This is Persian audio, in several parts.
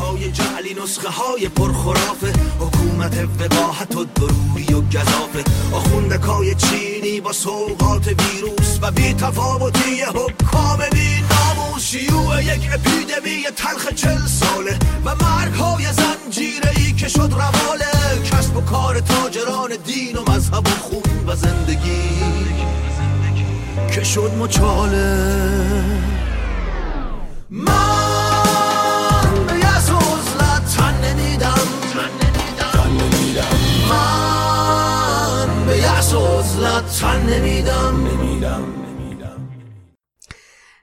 های جعلی نسخه های پرخرافه. حکومت وقاحت و دروری و گذافه. آخوندکای چینی با سوقات ویروس و بی تفاوتی حکام بی ناموس شیوع یک اپیدمی تلخ چل ساله و مرگ های زنجیره ای که شد رواله. کسب و کار تاجران دین و مذهب و خون و زندگی که شد مچاله. من عزلت تن نمیدم. من به یز عزلت تن نمیدم.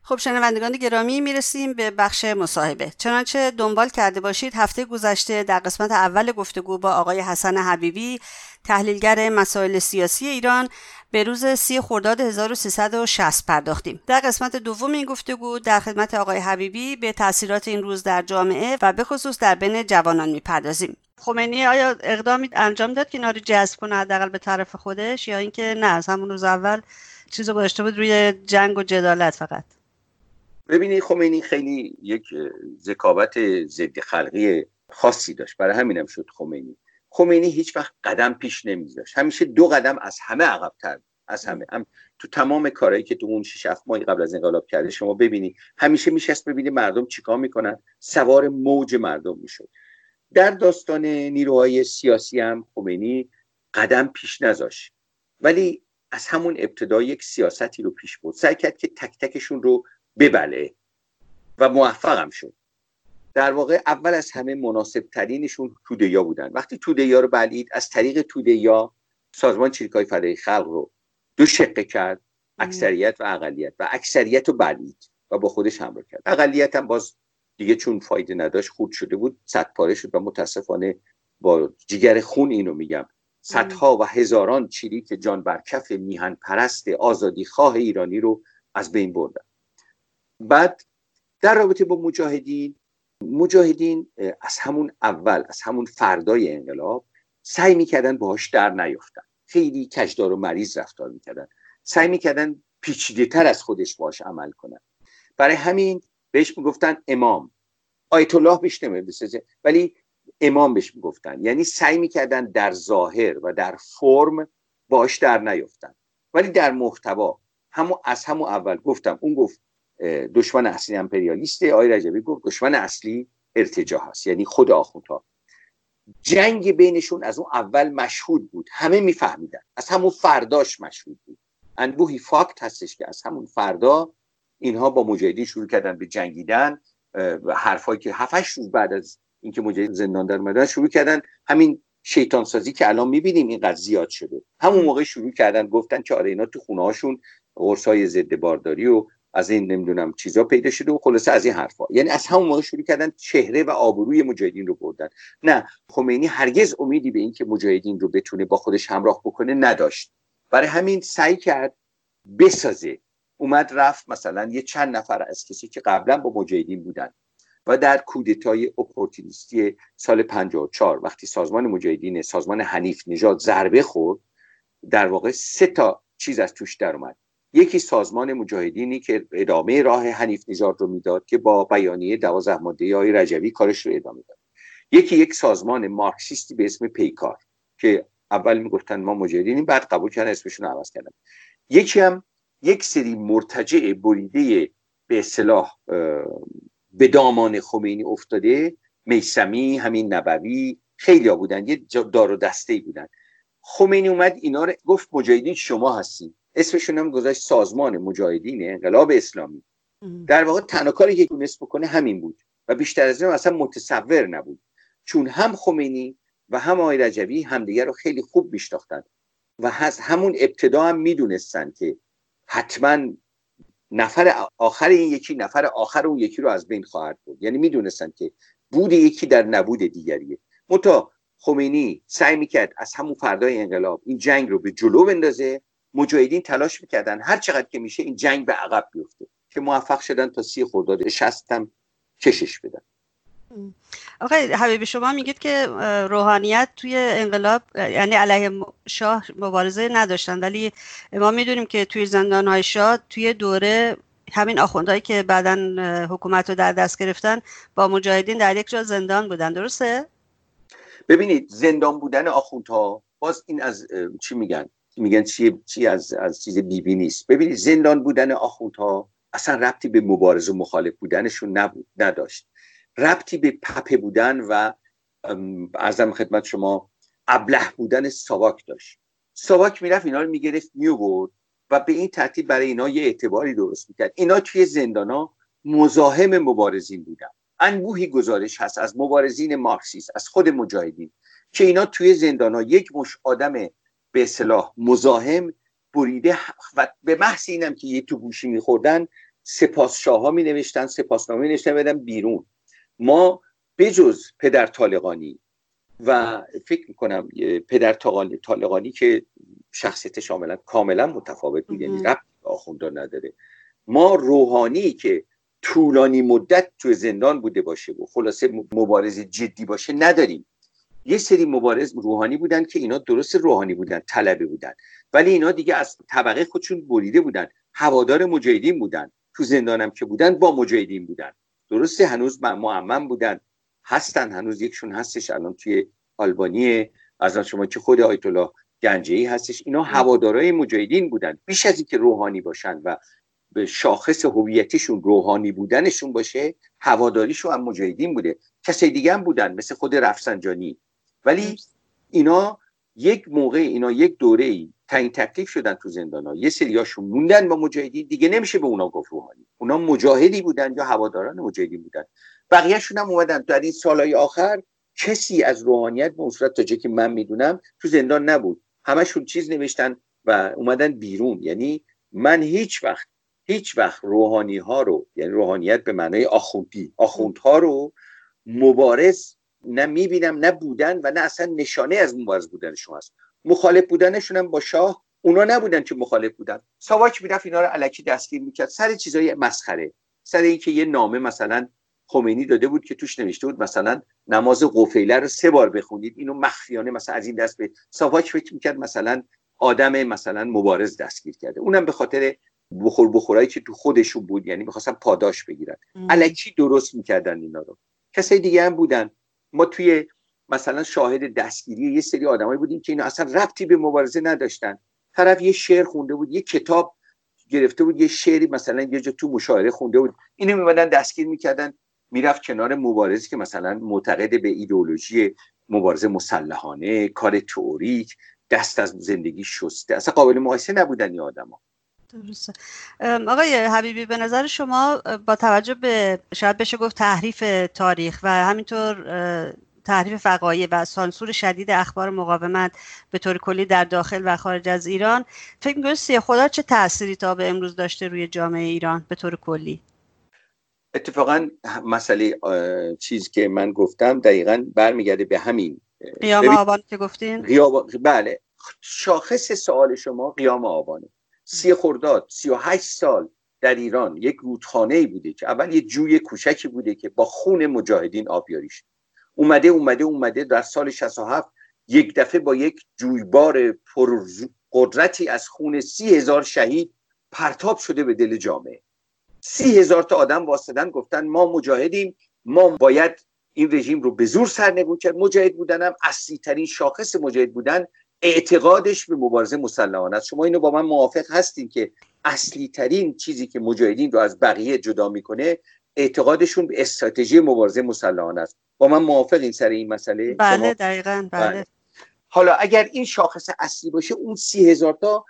خب شنوندگان گرامی می‌رسیم به بخش مصاحبه چنانچه دنبال کرده باشید هفته گذشته در قسمت اول گفتگو با آقای حسن حبیبی تحلیلگر مسائل سیاسی ایران به روز سی خرداد 1360 پرداختیم. در قسمت دوم این گفتگو در خدمت آقای حبیبی به تاثیرات این روز در جامعه و به خصوص در بین جوانان می‌پردازیم. خمینی آیا اقدامی انجام داد که اینا رو جذب کنه حداقل به طرف خودش یا اینکه نه از همون روز اول چیزو گذاشته بود روی جنگ و جدالت فقط ببینید خمینی خیلی یک ذکاوت ضد خلقی خاصی داشت. برای همینم شد خمینی. خمینی هیچ وقت قدم پیش نمیذاشت. همیشه دو قدم از همه عقبتر از همه. هم تو تمام کارهایی که تو اون 6 7 ماه قبل از انقلاب کرده شما ببینید همیشه میشست ببینید مردم چیکار می‌کنن؟ سوار موج مردم می‌شد. در داستان نیروهای سیاسی هم خمینی قدم پیش نذاشت. ولی از همون ابتدا یک سیاستی رو پیش برد. سعی کرد که تک تکشون رو ببله. و موفقم شد. در واقع اول از همه مناسب ترینشون توده بودن. وقتی توده رو بلید از طریق توده سازمان چریکای فدای خلق رو دو شقه کرد اکثریت و اقلیت. و اکثریت رو بلید و با خودش همراه کرد. اقلیت هم باز دیگه چون فایده نداشت خود شده بود صد پاره شد و متاسفانه با جگر خون اینو میگم. صدها و هزاران چریک جان برکف میهن پرست آزادی خواه ایرانی رو از بین بردن. بعد در رابطه با مجاهدین مجاهدین از همون اول از همون فردای انقلاب سعی می‌کردن باهاش در نیفتن خیلی کجدار و مریض رفتار می‌کردن. سعی می‌کردن پیچیده تر از خودش باش عمل کنن. برای همین بهش می‌گفتن امام. آیت الله بهش نمی‌رسه ولی امام بهش می‌گفتن. یعنی سعی می‌کردن در ظاهر و در فرم باش در نیفتن ولی در محتوا همو از همون اول گفتم اون گفت دشمن اصلی امپریالیسته. آقای رجبی گفت دشمن اصلی ارتجاع هست یعنی خود آخوندها. جنگ بینشون از اون اول مشهود بود. همه میفهمیدن. از همون فرداش مشهود بود. انبوهی فاکت هستش که از همون فردا اینها با مجاهدین شروع کردن به جنگیدن. و حرفایی که هفتش روز بعد از اینکه مجاهدین زندان در مدن شروع کردن. همین شیطان سازی که الان می‌بینیم اینقدر زیاد شده. همون موقع شروع کردن گفتن که آره اینا تو خونه هاشون ضد بارداری و از این نمی‌دونم چیزا پیدا شده و خلاصه از این حرفا. یعنی از همون موقع شروع کردن چهره و آبروی مجاهدین رو بردن. نه خمینی هرگز امیدی به اینکه مجاهدین رو بتونه با خودش همراه بکنه نداشت. برای همین سعی کرد بسازه. اومد رفت مثلا یه چند نفر از کسی که قبلا با مجاهدین بودن و در کودتای اپورتونیستی سال 54 وقتی سازمان مجاهدین سازمان حنیف نژاد ضربه خورد در واقع سه تا چیز از توش در اومد. یکی سازمان مجاهدینی که ادامه راه حنیف نژاد رو می‌داد که با بیانیه دوازده ماده های رجوی کارش رو ادامه داد. یکی یک سازمان مارکسیستی به اسم پیکار که اول می‌گفتن ما مجاهدینیم بعد قبول کردن اسمشون رو عوض کردن. یکی هم یک سری مرتجع بریده به اصطلاح به دامان خمینی افتاده میسمی همین نبوی خیلی ها بودن یه دار و دسته بودن. خمینی اومد اینا رو گفت مجاهدین شما هستید اسمشون هم گذاشت سازمان مجاهدین انقلاب اسلامی. در واقع تنها کاری که تونست بکنه همین بود و بیشتر از این اصلا متصور نبود. چون هم خمینی و هم آقای رجوی همدیگر رو خیلی خوب میشناختن و از همون ابتدا هم می‌دونستن که حتما نفر آخر این یکی نفر آخر اون یکی رو از بین خواهد بود یعنی می‌دونستن که بود یکی در نبود دیگریه. متا خمینی سعی می‌کرد از همون فردای انقلاب این جنگ رو به جلو بندازه مجاهدین تلاش می‌کردن هر چقدر که میشه این جنگ به عقب بیفته که موفق شدن تا سی خرداد شست هم کشش بدن. آقای حبیب شما میگید که روحانیت توی انقلاب یعنی علیه شاه مبارزه نداشتن ولی ما می‌دونیم که توی زندان های شاه توی دوره همین آخوندهایی که بعدا حکومت رو در دست گرفتن با مجاهدین در یک جا زندان بودن. درسته؟ ببینید زندان بودن آخوندها باز این از چی میگن؟ میگن چی, چی از, از چیز بیبی نیست. ببینید زندان بودن آخوندها اصلا ربطی به مبارز و مخالف بودنشون نبود نداشت. ربطی به پپه بودن و ارزم خدمت شما ابله بودن ساواک داشت. ساواک می‌رفت اینا رو می‌گرفت میوبرد و به این ترتیب برای اینا یه اعتباری درست می‌کرد. اینا توی زندان مزاحم مبارزین بودن. انبوهی گزارش هست از مبارزین مارکسیست از خود مجاهدین که اینا توی زندان یک مش آدم به اصلاح مزاحم بریده و به محض اینم که یه تو گوشی میخوردن سپاس شاه ها می نوشتن سپاسنامه نوشتن بدن بیرون. ما بجز پدر طالقانی و فکر می‌کنم پدر طالقانی که شخصیت شاملا کاملا متفاوت بود یعنی ربط آخوندان نداره. ما روحانی که طولانی مدت توی زندان بوده باشه و خلاصه مبارز جدی باشه نداریم. یه سری مبارز روحانی بودن که اینا درست روحانی بودن طلبه بودن. ولی اینا دیگه از طبقه خودشون بریده بودن. هوادار مجاهدین بودن. تو زندانم که بودن با مجاهدین بودن. درسته هنوز معمم بودن. هستن هنوز یکشون هستش. الان توی آلبانی از شما که خود آیت الله گنجهی هستش. اینا هوادارای مجاهدین بودن. بیش از اینکه روحانی باشن و به شاخص هویتیشون روحانی بودنشون باشه هواداریشون هم مجاهدین بوده. کسی دیگه هم بودن. مثل خود رفسنجانی. ولی اینا یک موقع اینا یک دوره ای تعیین تکلیف شدن تو زندان ها یه سریاشون موندن با مجاهدین. دیگه نمیشه به اونا گفت روحانی. اونا مجاهدی بودن یا هواداران مجاهدین بودن. بقیهشون هم اومدن. در این سالهای آخر کسی از روحانیت به صورت تا که من می‌دونم تو زندان نبود. همشون چیز نوشتن و اومدن بیرون. یعنی من هیچ وقت هیچ وقت روحانی ها رو یعنی روحانیت به معنای آخوندی آخوندها رو مبارز نه می‌بینم نه بودن و نه اصلا نشانه از مبارز بودنشون هست مخالف بودنشون هم با شاه اونا نبودن که مخالف بودن. ساواک می‌رفت اینا رو علکی دستگیر می‌کرد. سر چیزای مسخره. سر اینکه یه نامه مثلا خمینی داده بود که توش نوشته بود مثلا نماز قفیله رو سه بار بخونید اینو مخفیانه مثلا از این دست به ساواک فکر می‌کرد مثلا آدم مثلا مبارز دستگیر کرده. اونم به خاطر بخور بخورایی که تو خودشون بود یعنی می‌خواستن پاداش بگیرن. علکی درست می‌کردن اینا رو. کسای دیگه هم بودن. ما توی مثلا شاهد دستگیری یه سری آدمایی بودیم که اینا اصلا ربطی به مبارزه نداشتن. طرف یه شعر خونده بود یه کتاب گرفته بود یه شعری مثلا یه جا تو مشاعره خونده بود. اینو میمدن دستگیر می‌کردن می‌رفت کنار مبارزی که مثلا معتقد به ایدئولوژی مبارزه مسلحانه کار تئوریک دست از زندگی شسته. اصلا قابل مقایسه نبودن این آدما. درسته. آقای حبیبی به نظر شما با توجه به شاید بشه گفت تحریف تاریخ و همینطور تحریف فقایه و سانسور شدید اخبار مقاومت به طور کلی در داخل و خارج از ایران فکر می‌کنید سی خدا چه تأثیری تا به امروز داشته روی جامعه ایران به طور کلی؟ اتفاقا مسئله چیز که من گفتم دقیقا برمیگرده به همین قیام آبان که گفتین؟ بله شاخص سوال شما قیام آبانه. سی خرداد سی و هشت سال در ایران یک رودخانه بوده که اول یه جوی کوچکی بوده که با خون مجاهدین آبیاری شد. اومده اومده اومده در سال 67 یک دفعه با یک جویبار پر قدرتی از خون سی هزار شهید پرتاب شده به دل جامعه. سی هزار تا آدم واسدن گفتن ما مجاهدیم ما باید این رژیم رو به زور سرنگون کرد. مجاهد بودنم اصلی ترین شاخص مجاهد بودن اعتقادش به مبارزه مسلحانه است. شما اینو با من موافق هستین که اصلی ترین چیزی که مجاهدین رو از بقیه جدا می‌کنه اعتقادشون به استراتژی مبارزه مسلحانه است. با من موافق این سر این مسئله؟ بله دقیقا بله. بله. حالا اگر این شاخص اصلی باشه اون سی هزار تا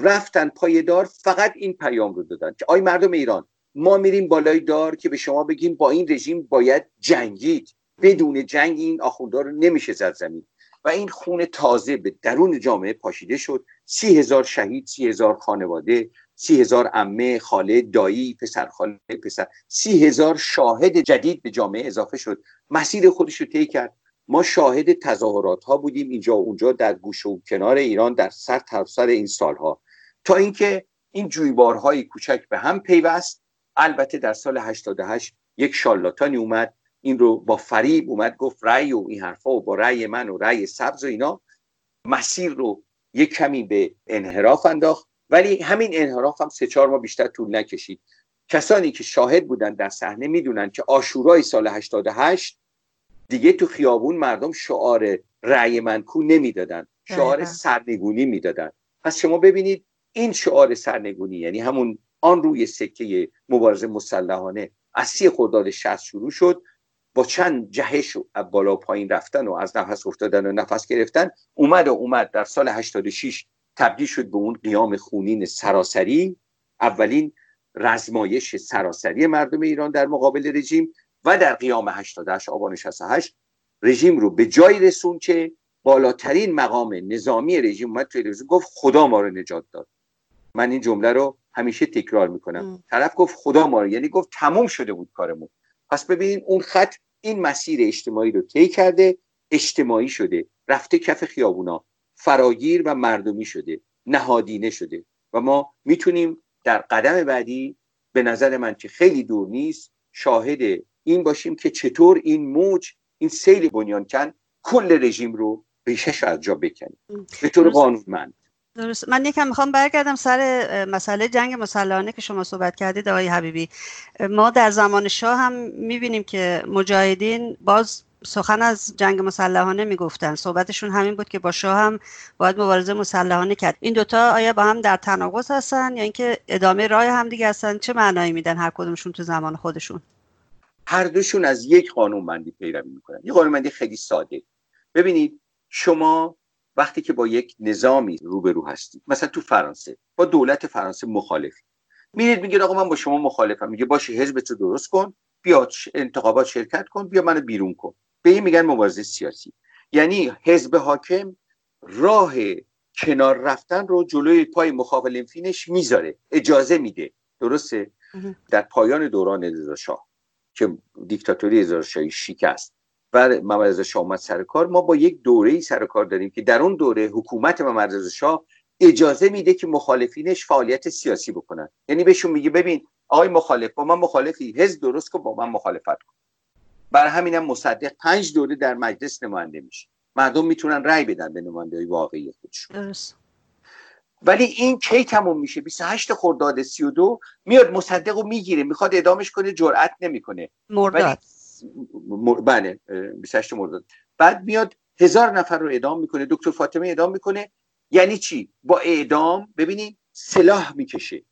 رفتن پایدار فقط این پیام رو دادن که آی مردم ایران ما میریم بالای دار که به شما بگیم با این رژیم باید جنگید. بدون جنگ این آخوندار رو نمیشه زد زمین. و این خون تازه به درون جامعه پاشیده شد. سی هزار شهید سی هزار خانواده سی هزار امه خاله دایی پسر خاله پسر. سی هزار شاهد جدید به جامعه اضافه شد. مسیر خودش رو طی کرد. ما شاهد تظاهرات ها بودیم اینجا و اونجا در گوش و کنار ایران در سر سر این سالها. تا اینکه این جویبارهای کوچک به هم پیوست. البته در سال 88 یک شالاتانی اومد. این رو با فریب اومد گفت رأی و این حرفا و با رأی من و رأی سبز و اینا. مسیر رو یک کمی به انحراف انداخت ولی همین انحراف هم سه چهار ماه بیشتر طول نکشید. کسانی که شاهد بودن در صحنه می‌دونن که آشورای سال 88 دیگه تو خیابون مردم شعار رأی منکو نمی‌دادن شعار سرنگونی می‌دادن. پس شما ببینید این شعار سرنگونی یعنی همون آن روی سکه مبارزه مسلحانه از سی خرداد 60 شروع شد. با چند جهش و بالا پایین رفتن و از نفس افتادن و نفس گرفتن اومد و اومد. در سال 86 تبدیل شد به اون قیام خونین سراسری. اولین رزمایش سراسری مردم ایران در مقابل رژیم و در قیام 88 آبان 68 رژیم رو به جایی رسون که بالاترین مقام نظامی رژیم اومد توی رژیم گفت خدا ما رو نجات داد. من این جمله رو همیشه تکرار می‌کنم. طرف گفت خدا ما رو. یعنی گفت تموم شده بود کارمون. پس ببینید اون خط این مسیر اجتماعی رو طی کرده اجتماعی شده رفته کف خیابونا فراگیر و مردمی شده نهادینه شده و ما می‌تونیم در قدم بعدی به نظر من که خیلی دور نیست شاهد این باشیم که چطور این موج این سیل بنیانکن کل رژیم رو ریشش از جا بکنیم به طور قانونمند. درست. من یکم می‌خوام برگردم سر مسئله جنگ مسلحانه که شما صحبت کردید آقای حبیبی. ما در زمان شاه هم می‌بینیم که مجاهدین باز سخن از جنگ مسلحانه می‌گفتن. صحبتشون همین بود که با شاه هم باید مبارزه مسلحانه کرد. این دوتا آیا با هم در تناقض هستن یا اینکه ادامه راه هم دیگه هستن؟ چه معنایی میدن هر کدومشون تو زمان خودشون؟ هر دوشون از یک قانونمندی پیروی می‌کنن. یه قانونمندی خیلی ساده. ببینید شما وقتی که با یک نظامی روبرو هستید مثلا تو فرانسه با دولت فرانسه مخالفی. میرید میگید آقا من با شما مخالفم. میگه باشه حزبت رو درست کن بیا انتخابات شرکت کن بیا منو بیرون کن. به این میگن مبارزه سیاسی. یعنی حزب حاکم راه کنار رفتن رو جلوی پای مخالفینش می‌ذاره. اجازه میده. درسته؟ در پایان دوران رضا شاه که دیکتاتوری رضا شاهی شکست. و محمد رضا شاه اومد سر کار ما با یک دوره ای سر کار داریم که در اون دوره حکومت محمد رضا شاه اجازه میده که مخالفینش فعالیت سیاسی بکنن. یعنی بهشون میگه ببین آقای مخالف با من مخالفی حزب درست کن با من مخالفت کن. برای همینم مصدق پنج دوره در مجلس نماینده میشه. مردم می‌تونن رأی بدن به نماینده واقعی خودشون. درست. ولی این کی تموم میشه؟ 28 خرداد 32 میاد مصدق رو می‌گیره می‌خواد ادامش کنه جرأت نمی‌کنه. مرداد. بله 28 مرداد. بعد میاد هزار نفر رو اعدام می‌کنه دکتر فاطمه اعدام می‌کنه. یعنی چی؟ با اعدام ببینید سلاح می‌کشه.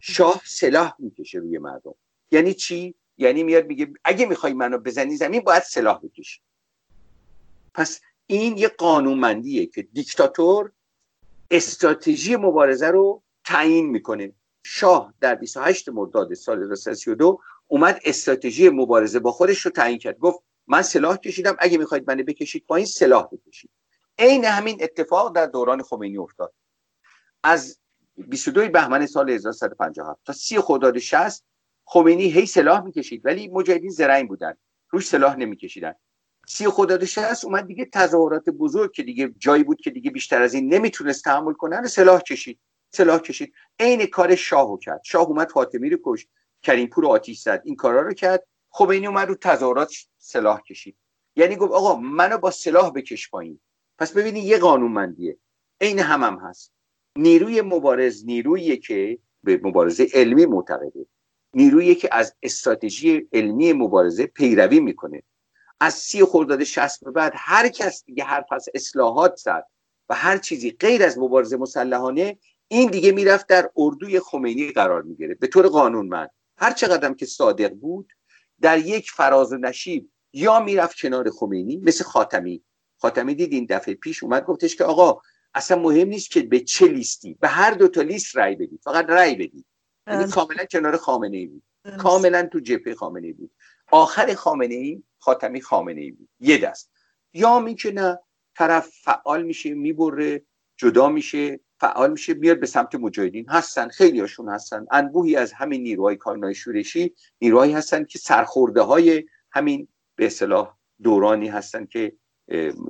شاه سلاح می‌کشه روی مردم. یعنی چی؟ یعنی میاد میگه اگه می‌خوای منو بزنی زمین باید سلاح بکشی. پس این یه قانونمندیه که دیکتاتور استراتژی مبارزه رو تعیین می‌کنه. شاه در 28 مرداد سال 1932 اومد استراتژی مبارزه با خودش رو تعیین کرد. گفت من سلاح کشیدم اگه می‌خواید منو بکشید پایین سلاح بکشید. عین همین اتفاق در دوران خمینی افتاد. از 22 بهمن سال 1357 تا 30 خرداد 60 خمینی هی سلاح می‌کشید ولی مجاهدین زرنگ بودن. روش سلاح نمیکشیدن. سی خرداد 60 اومد دیگه تظاهرات بزرگ که دیگه جایی بود که دیگه بیشتر از این نمی‌تونست تحمل کنن سلاح کشید. سلاح کشید. عین کار شاهو کرد. شاه اومد فاطمی رو کشت. کریمپور رو آتیش زد. این کارا رو کرد. خمینی اومد رو تظاهرات سلاح کشید. یعنی گفت آقا منو با سلاح بکش پایین. پس ببینید یه قانونمندیه عین هم هم هست. نیروی مبارز نیرویی که به مبارزه علمی معتقده. نیرویی که از استراتژی علمی مبارزه پیروی می‌کنه. از سی خرداد شصت به بعد هر کس دیگه هر پس اصلاحات زد و هر چیزی غیر از مبارزه مسلحانه این دیگه می‌رفت در اردوی خمینی قرار می‌گیره به طور قانونمند. هر چقدر که صادق بود در یک فراز و نشیب یا می‌رفت کنار خمینی مثل خاتمی. خاتمی دید این دفعه پیش اومد گفتش که آقا اصلا مهم نیست که به چه لیستی به هر دو تا لیست رأی بدید فقط رأی بدید. یعنی بله. کاملا کنار خامنه ای بود کاملا تو جبهه خامنه ای بود. آخر خامنه ای خاتمی خامنه ای بود. یه دست. یا می که نه طرف فعال میشه می‌بره جدا میشه. فعال میشه بیاد به سمت مجاهدین. هستن خیلی هاشون هستن. انبوهی از همین نیروهای کارنای شورشی نیروهایی هستن که سرخورده های همین به اصطلاح دورانی هستن که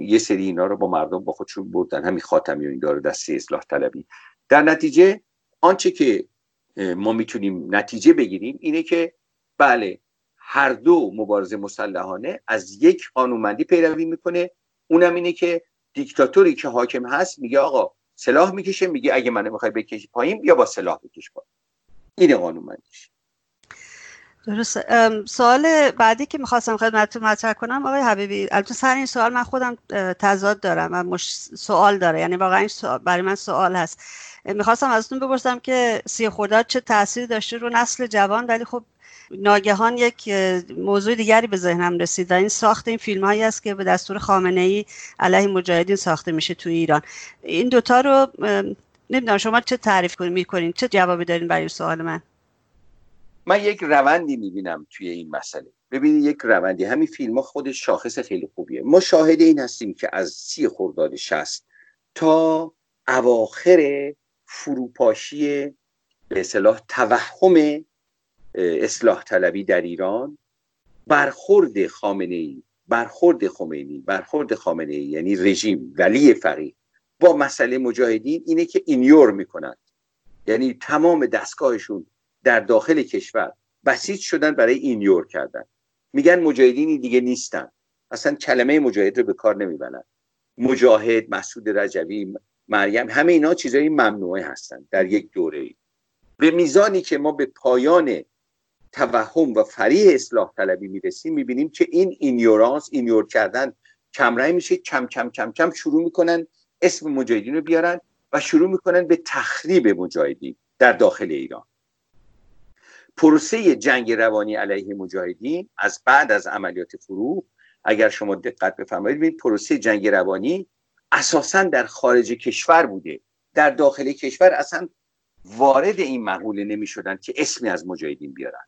یه سری اینا رو با مردم با خودشون بردن. همین خاتمی و این داره دسته اصلاح طلبی. در نتیجه آنچه که ما می‌تونیم نتیجه بگیریم اینه که بله هر دو مبارزه مسلحانه از یک قانونمندی پیروی می‌کنه. اونم اینه که دیکتاتوری که حاکم هست میگه آقا سلاح می‌کشه میگه اگه منو می‌خوای بکشی پایین یا با سلاح بکش پایین. این قانونمندیش درست سوال بعدی که می‌خواستم خدمتتون مطرح کنم آقای حبیبی البته سر این سوال من خودم تضاد دارم و مش... سوال داره. یعنی واقعا این سوال برای من سوال هست. می‌خواستم ازتون بپرسم که سی خرداد چه تاثیر داشته رو نسل جوان؟ ولی خب ناگهان یک موضوع دیگری به ذهنم رسید و این ساخت این فیلم هایی است که به دستور خامنه ای علیه مجاهدین ساخته میشه توی ایران. این دوتا رو نمی‌دونم شما چه تعریف می‌کنین؟ چه جوابی دارین برای سوال من؟ من یک روندی می‌بینم توی این مسئله. ببینید یک روندی. همین فیلم ها خودش شاخص خیلی خوبیه. ما شاهد این هستیم که از سی خرداد شست تا اواخر فروپاشی به اصطلاح توهم اصلاح طلبی در ایران برخورد خامنه ای برخورد خمینی برخورد خامنه ای یعنی رژیم ولی فقیه. با مسئله مجاهدین اینه که اینیور می‌کنند. یعنی تمام دستگاهشون در داخل کشور بسیج شدن برای اینیور کردن. میگن مجاهدینی دیگه نیستن. اصلا کلمه مجاهد رو به کار نمی‌برن. مجاهد مسعود رجوی مریم همه اینا چیزایی ممنوعه هستن در یک دوره ای به میزانی که ما به پایان توهم و فریح اصلاح طلبی می‌رسیم می‌بینیم که این اینیورانس اینیور کردن کمرنگ میشه کم کم کم کم شروع می‌کنن اسم مجاهدین رو بیارن و شروع می‌کنن به تخریب مجاهدین در داخل ایران. پروسه جنگ روانی علیه مجاهدین از بعد از عملیات فروغ اگر شما دقت بفرمایید ببینید پروسه جنگ روانی اساسا در خارج کشور بوده. در داخل کشور اصلا وارد این محوله نمی که اسمی از مجاهدین بیارن.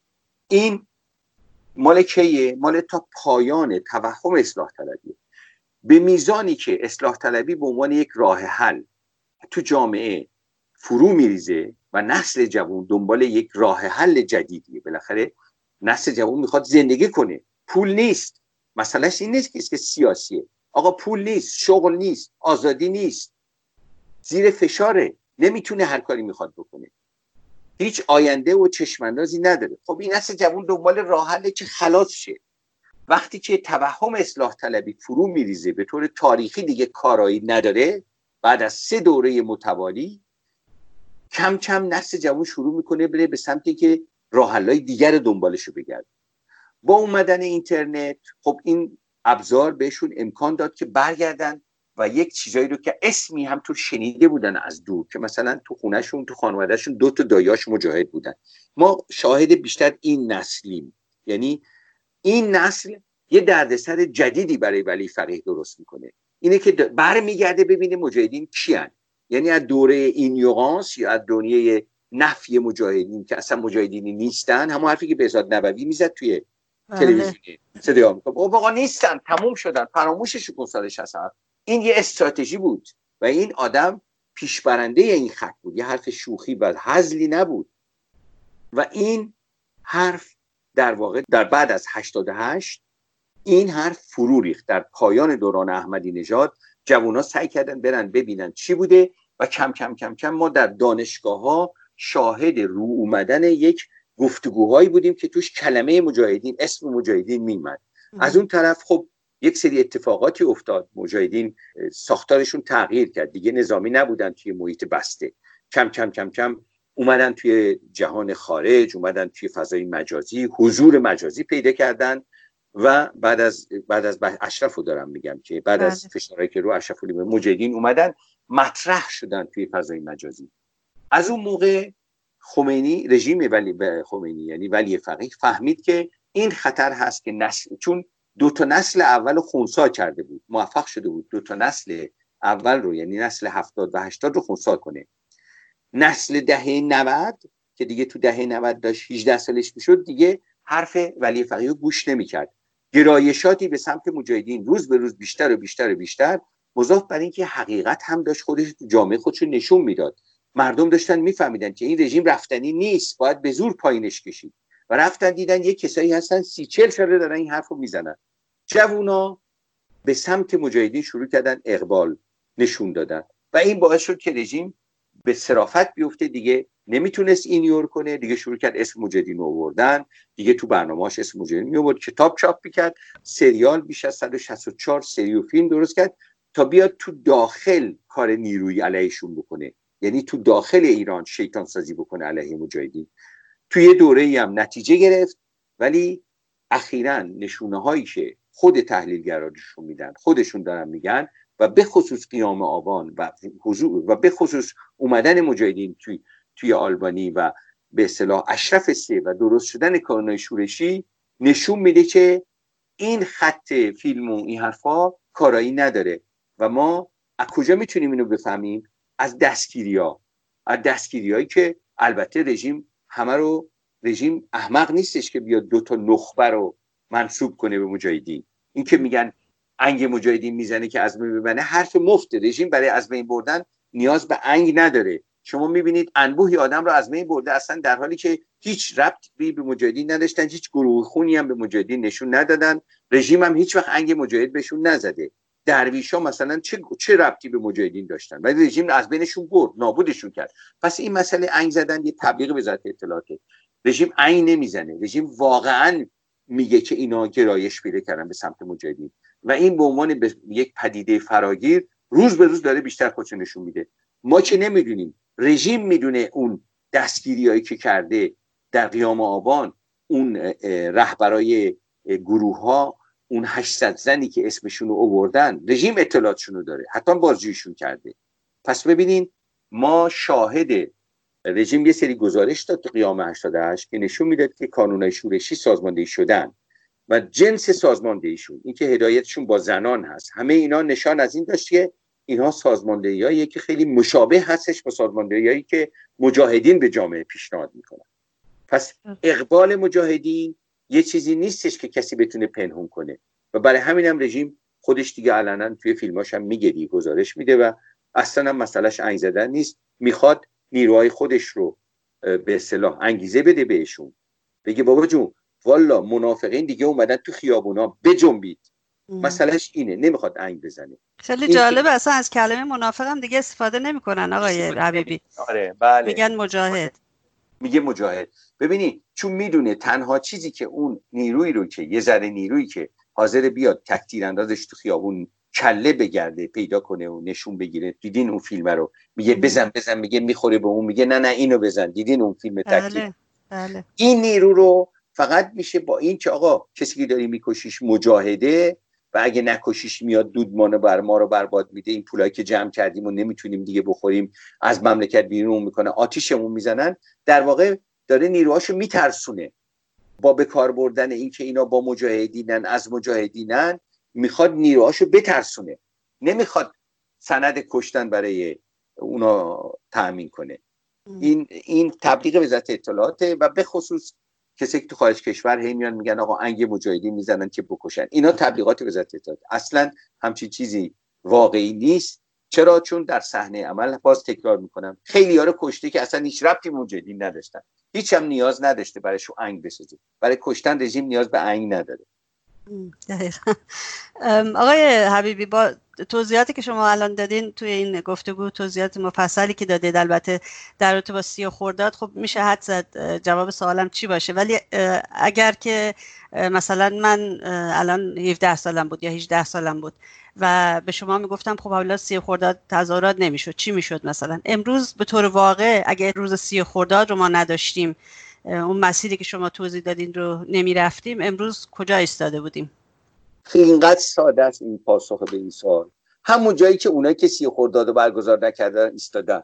این مال کیه؟ مال تا پایان توهم اصلاح طلبی به میزانی که اصلاح طلبی به عنوان یک راه حل تو جامعه فرو میریزه و نسل جوان دنبال یک راه حل جدیدیه. بالاخره نسل جوان می‌خواد زندگی کنه. پول نیست. مسئلهش این نیست که سیاسیه. آقا پول نیست شغل نیست آزادی نیست. زیر فشاره. نمی‌تونه هر کاری می‌خواد بکنه. هیچ آینده و چشماندازی نداره. خب این نسل جوان دنبال راه حله که خلاص شه. وقتی که توهم اصلاح طلبی فرو میریزه به طور تاریخی دیگه کارایی نداره بعد از سه دوره متوالی کم کم نسل جوان شروع می‌کنه بره به سمتی که راهحلهای دیگر دنبالش رو بگرد با اومدن اینترنت خب این ابزار بهشون امکان داد که برگردن و یک چیزایی رو که اسمی هم تو شنیده بودن از دور که مثلا تو خونهشون تو خانوادهشون دو تا دایاش مجاهد بودن. ما شاهد بیشتر این نسلیم. یعنی این نسل یه دردسر جدیدی برای ولی فقیه درست می‌کنه. اینه که برمیگرده ببینه مجاهدین کیان. یعنی از دوره این یوغانس یا از دنیای نفی مجاهدین که اصلا مجاهدینی نیستن همون حرفی که بهزاد نبوی می‌زد توی بله. تلویزیون صدا می‌کنه واقعا نیستن تموم شدن. فراموشش کن سالش هستن این یه استراتژی بود و این آدم پیشبرنده این خط بود. یه حرف شوخی و هزلی نبود. و این حرف در واقع در بعد از 88 این حرف فرو ریخت. در پایان دوران احمدی نژاد جوونا سعی کردن برن ببینن چی بوده و کم کم کم کم ما در دانشگاه ها شاهد رو اومدن یک گفتگوهایی بودیم که توش کلمه مجاهدین اسم مجاهدین میمد. از اون طرف خب یک سری اتفاقاتی افتاد. مجاهدین ساختارشون تغییر کرد. دیگه نظامی نبودن توی محیط بسته. کم کم کم کم اومدن توی جهان خارج اومدن توی فضای مجازی حضور مجازی پیدا کردن و بعد از بعد از اشرف رو دارم میگم که بعد از بله. فشارهایی که رو اشرف مجاهدین اومدن مطرح شدن توی فضای مجازی. از اون موقع خمینی رژیم ولی خمینی یعنی ولی فقیه فهمید که این خطر هست که نسل چون دو تا نسل اول خونسا کرده بود. موفق شده بود دو تا نسل اول رو یعنی نسل هفتاد و هشتاد رو خونسا کنه. نسل دهه 90 که دیگه تو دهه 90 داشت 18 سالش می‌شد دیگه حرف ولی فقیه گوش نمی‌کرد. گرایشاتی به سمت مجاهدین روز به روز بیشتر و بیشتر و بیشتر مضاف بر اینکه حقیقت هم داشت خودش تو جامعه خودش نشون می‌داد. مردم داشتن میفهمیدن که این رژیم رفتنی نیست باید به زور پایینش کشید. و رفتن دیدن یه کسایی هستن سی چل ساله دارن این حرف رو می‌زنن. جوونا به سمت مجاهدین شروع کردن اقبال نشون دادن. و این باعث شد که رژیم به صرافت بیفته. دیگه نمی‌تونست اینیور کنه. دیگه شروع کرد اسم مجاهدین آوردن. دیگه تو برنامه‌اش اسم مجاهدین میورد کتاب چاپ می‌کرد. سریال بیش از 164 سری و فیلم درست کرد تا بیاد تو داخل کار نیروی علیهشون بکنه. یعنی تو داخل ایران شیطان سازی بکنه علیه مجاهدین. توی یه دوره هم نتیجه گرفت. ولی اخیرا نشونه هایی که خود تحلیلگرا نشون میدن خودشون دارن میگن و به خصوص قیام آبان و حضور و به خصوص اومدن مجاهدین توی توی آلبانی و به اصطلاح اشرف سه و درست شدن کانونای شورشی نشون میده که این خط فیلم و این حرفا کارایی نداره و ما از کجا می‌تونیم اینو بفهمیم؟ از دستگیری ها از دستگیری هایی که البته رژیم همه رو رژیم احمق نیستش که بیاد دو تا نخبه رو منصوب کنه به مجاهدین. این که میگن انگ مجاهدین می‌زنه که از بین ببنه حرف مفت رژیم برای از بین بردن نیاز به انگ نداره. شما می‌بینید انبوهی آدم رو از بین برده اصلا در حالی که هیچ ربطی به مجاهدین نداشتن هیچ گروه خونی هم به مجاهدین نشون ندادن. رژیم هم هیچ وقت انگ مجاهد بهشون نزده. درویش ها مثلا چه چه ربطی به مجاهدین داشتن؟ ولی رژیم از بینشون برد نابودشون کرد. پس این مسئله انگ زدن یه تبلیغ وزارت اطلاعاته. رژیم انگ نمی‌زنه. رژیم واقعا میگه که اینا گرایش پیدا کردن به سمت مجاهدین. و این به عنوان یک پدیده فراگیر روز به روز داره بیشتر خودش نشون میده. ما که نمی‌دونیم. رژیم می‌دونه اون دستگیری هایی که کرده در قیام آبان اون رهبرای گروه ها اون 800 زنی که اسمشون رو اووردن رژیم اطلاعاتشون رو داره. حتی بازجویشون کرده. پس ببینین ما شاهد رژیم یه سری گزارش داد تو قیام 88 که نشون می‌داد که کانونای شورشی سازماندهی شدن و جنس سازماندهیشون اینکه هدایتشون با زنان هست. همه اینا نشان از این داشت که اینها سازماندهی که خیلی مشابه هستش با سازماندهی که مجاهدین به جامعه پیشنهاد می‌کنن. پس اقبال مجاهدین یه چیزی نیستش که کسی بتونه پنهون کنه. و برای همین هم رژیم خودش دیگه علنا توی فیلماش هم میگه گزارش میده و اصلا هم مسئلهش زدن نیست. می‌خواد نیروهای خودش رو به اصطلاح انگیزه بده بهشون. بگه بابا جون والا منافقین دیگه اومدن تو خیابونا بجنبید. مسئلهش اینه نمی‌خواد انگ بزنه. خیلی جالبه. اصلا از کلمه منافق هم دیگه استفاده نمی‌کنن آقای حبیبی. آره بله. میگن مجاهد. میگه مجاهد. ببینی چون می‌دونه تنها چیزی که اون نیروی رو که یه ذره نیرویی که حاضر بیاد تکتیر اندازش تو خیابون کله بگرده پیدا کنه و نشون بگیره. دیدین اون فیلم رو؟ میگه بزن بزن. میگه می‌خوره به اون میگه نه نه اینو بزن. دیدین اون فیلم تکتیر بله. بله. این نیرو رو فقط میشه با این که آقا کسی که داری میکشیش مجاهده و اگه نکشیش میاد دودمان بر ما رو برباد میده. این پولایی که جمع کردیم و نمی‌تونیم دیگه بخوریم از مملکت بیرون می‌کنه. آتیشمون می‌زنن. در واقع داره نیروهاشو میترسونه. با به کار بردن این که اینا با مجاهدینن از مجاهدینن می‌خواد نیروهاشو بترسونه. نمی‌خواد سند کشتن برای اونا تأمین کنه. این این تبلیغ وزارت اطلاعاته و به خصوص کسی که تو خارج کشور هی میان میگن آقا انگ مجاهدین می‌زنن که بکشن. اینا تبلیغات وزارت اطلاعات. اصلا همچین چیزی واقعی نیست. چرا؟ چون در صحنه عمل باز تکرار می‌کنم. خیلی ها رو کشته که اصلا هیچ ربطی مجاهدین نداشتن. هیچ هم نیاز نداشته برای شو انگ بسازه. برای کشتن رژیم نیاز به انگ نداره. آقای حبیبی با توضیحاتی که شما الان دادین توی این گفتگو توضیحات مفصلی که دادید البته در رابطه با سی خورداد خب میشه حد زد جواب سوالم چی باشه؟ ولی اگر که مثلا من الان 17 سالم بود یا 18 سالم بود و به شما می‌گفتم خب حالا سی خورداد تظاهرات نمی‌شد چی می‌شد مثلا؟ امروز به طور واقع اگر روز سی خورداد رو ما نداشتیم اون مسیری که شما توضیح دادین رو نمی‌رفتیم. امروز کجا ایستاده بودیم؟ اینقدر ساده است این پاسخ به این سوال. همون جایی که اونایی که سی خورداد برگزار نکردن ایستادن.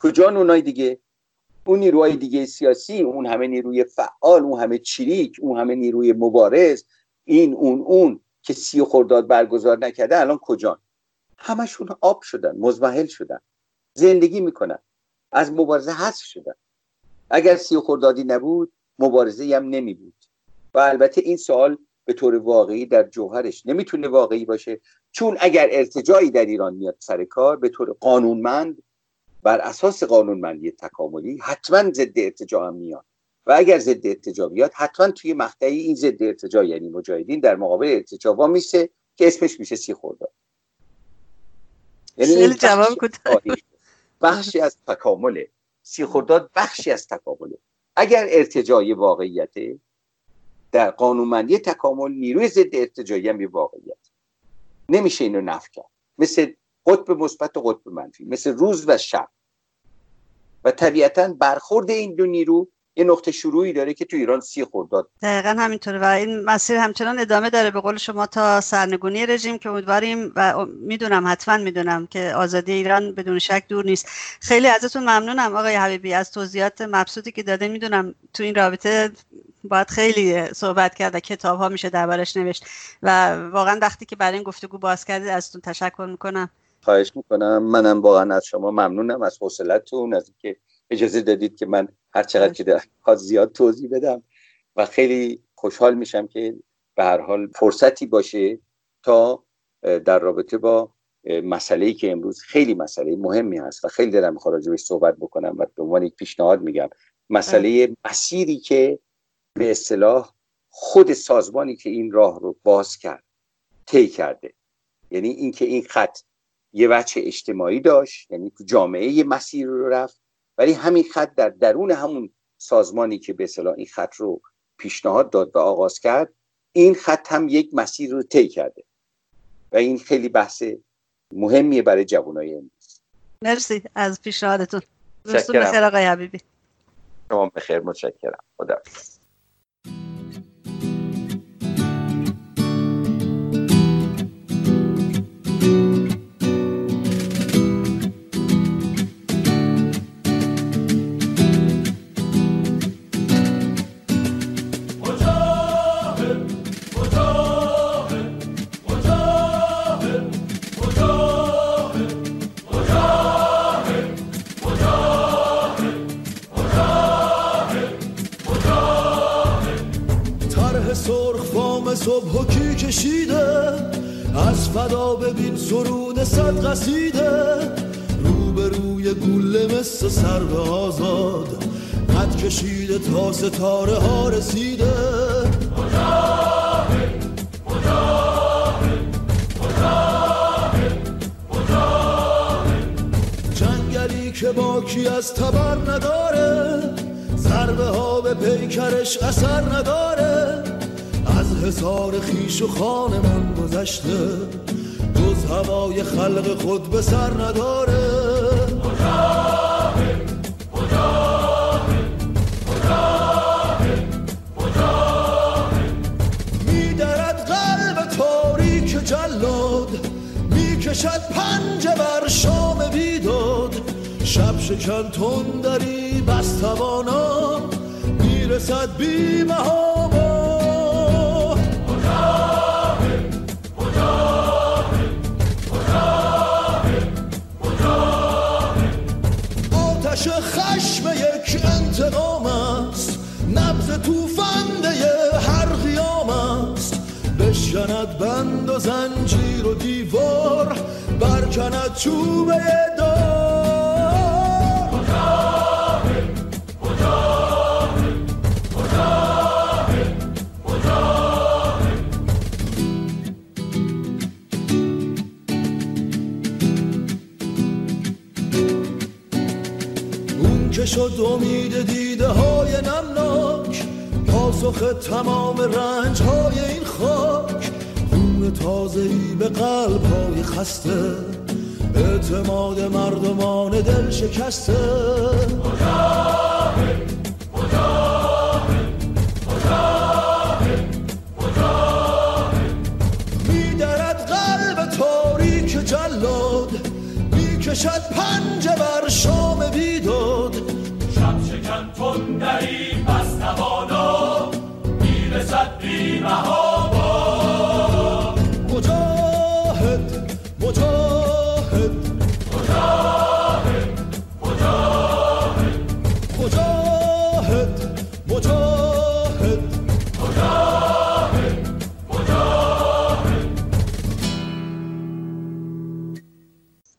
کجا اونای دیگه؟ اون نیروهای دیگه سیاسی اون همه نیروی فعال اون همه چریک اون همه نیروی مبارز این اون اون که سی خورداد برگزار نکرده الان کجا همشون آب شدن مزمحل شدن زندگی می‌کنن از مبارزه حذف شدن. اگر سی خوردادی نبود مبارزه هم نمی بود و البته این سوال به طور واقعی در جوهرش نمی‌تونه واقعی باشه. چون اگر ارتجاعی در ایران میاد سر کار به طور قانونمند بر اساس قانونمندی تکاملی حتما ضد ارتجاع هم میاد. و اگر ضد ارتجاع بیاد حتما توی مقطعی این ضد ارتجاع یعنی مجاهدین در مقابل ارتجاع وا میشه که اسمش میشه سی خورداد یعنی جواب بخشی از تکامله. سی خورداد بخشی از تکامله. اگر ارتجاعی واقعیته در قانونمندی تکامل نیروی ضد ارتجاعی هم واقعیت. نمیشه اینو نفی کرد. مثل قطب مثبت و قطب منفی مثل روز و شب. و طبیعتا برخورد این دو نیرو یه نقطه شروعی داره که تو ایران سی خرداد. دقیقا همینطوره و این مسیر همچنان ادامه داره. به قول شما تا سرنگونی رژیم که امیدواریم و می‌دونم حتما می‌دونم که آزادی ایران بدون شک دور نیست. خیلی ازتون ممنونم آقای حبیبی. از توضیحات مبسوطی که داده می‌دونم تو این رابطه باید خیلی صحبت کرد و کتاب ها میشه دربارش نوشت. و واقعا وقتی که برای این گفتگو باز کردید ازتون تشکر می‌کنم. خواهش می‌کنم. منم واقعا از شما ممنونم از حوصلتون از اینکه اجازه دادید که من هر چقدر که زیاد توضیح بدم و خیلی خوشحال میشم که به هر حال فرصتی باشه تا در رابطه با مسئله ای که امروز خیلی مسئله مهمی هست و خیلی دلم می‌خواد راجبش صحبت بکنم و به عنوان یک پیشنهاد میگم. مسئله مسیری که به اصطلاح خود سازمانی که این راه رو باز کرد طی کرده. یعنی اینکه این خط یه وجه اجتماعی داشت یعنی تو جامعه یه مسیر رو رفت ولی همین خط در درون همون سازمانی که به اصطلاح این خط رو پیشنهاد داد و آغاز کرد این خط هم یک مسیر رو طی کرده. و این خیلی بحث مهمیه برای جوانای امروز. مرسی از پیشنهادتون. روزتون بخیر آقای حبیبی. شما بخیر. متشکرم. خدا قصیده. روبروی گوله مثل سر به آزاد. قد کشیده تا ستاره ها رسیده. جنگلی که باکی از تبر نداره. ضربه ها به پیکرش اثر نداره. از حسار خیش و خان من گذشته. هوای خلق خود به سر نداره. میدرد قلب تاریک جلاد می‌کشد پنجه بر شام بیداد. شب شکن تندری بس توانا می‌رسد بی خشم یک انتقام است. نبز توفنده هر قیام است. بشکند بند و زنجیر و دیوار برکند چوبه شد امید دیده های نمناک پاسخ تمام رنج های این خاک. خون تازه به قلب های خسته اعتماد مردمان دل شکسته. می‌کشد پنجه بر شام تندری بس توانا می‌رسد بی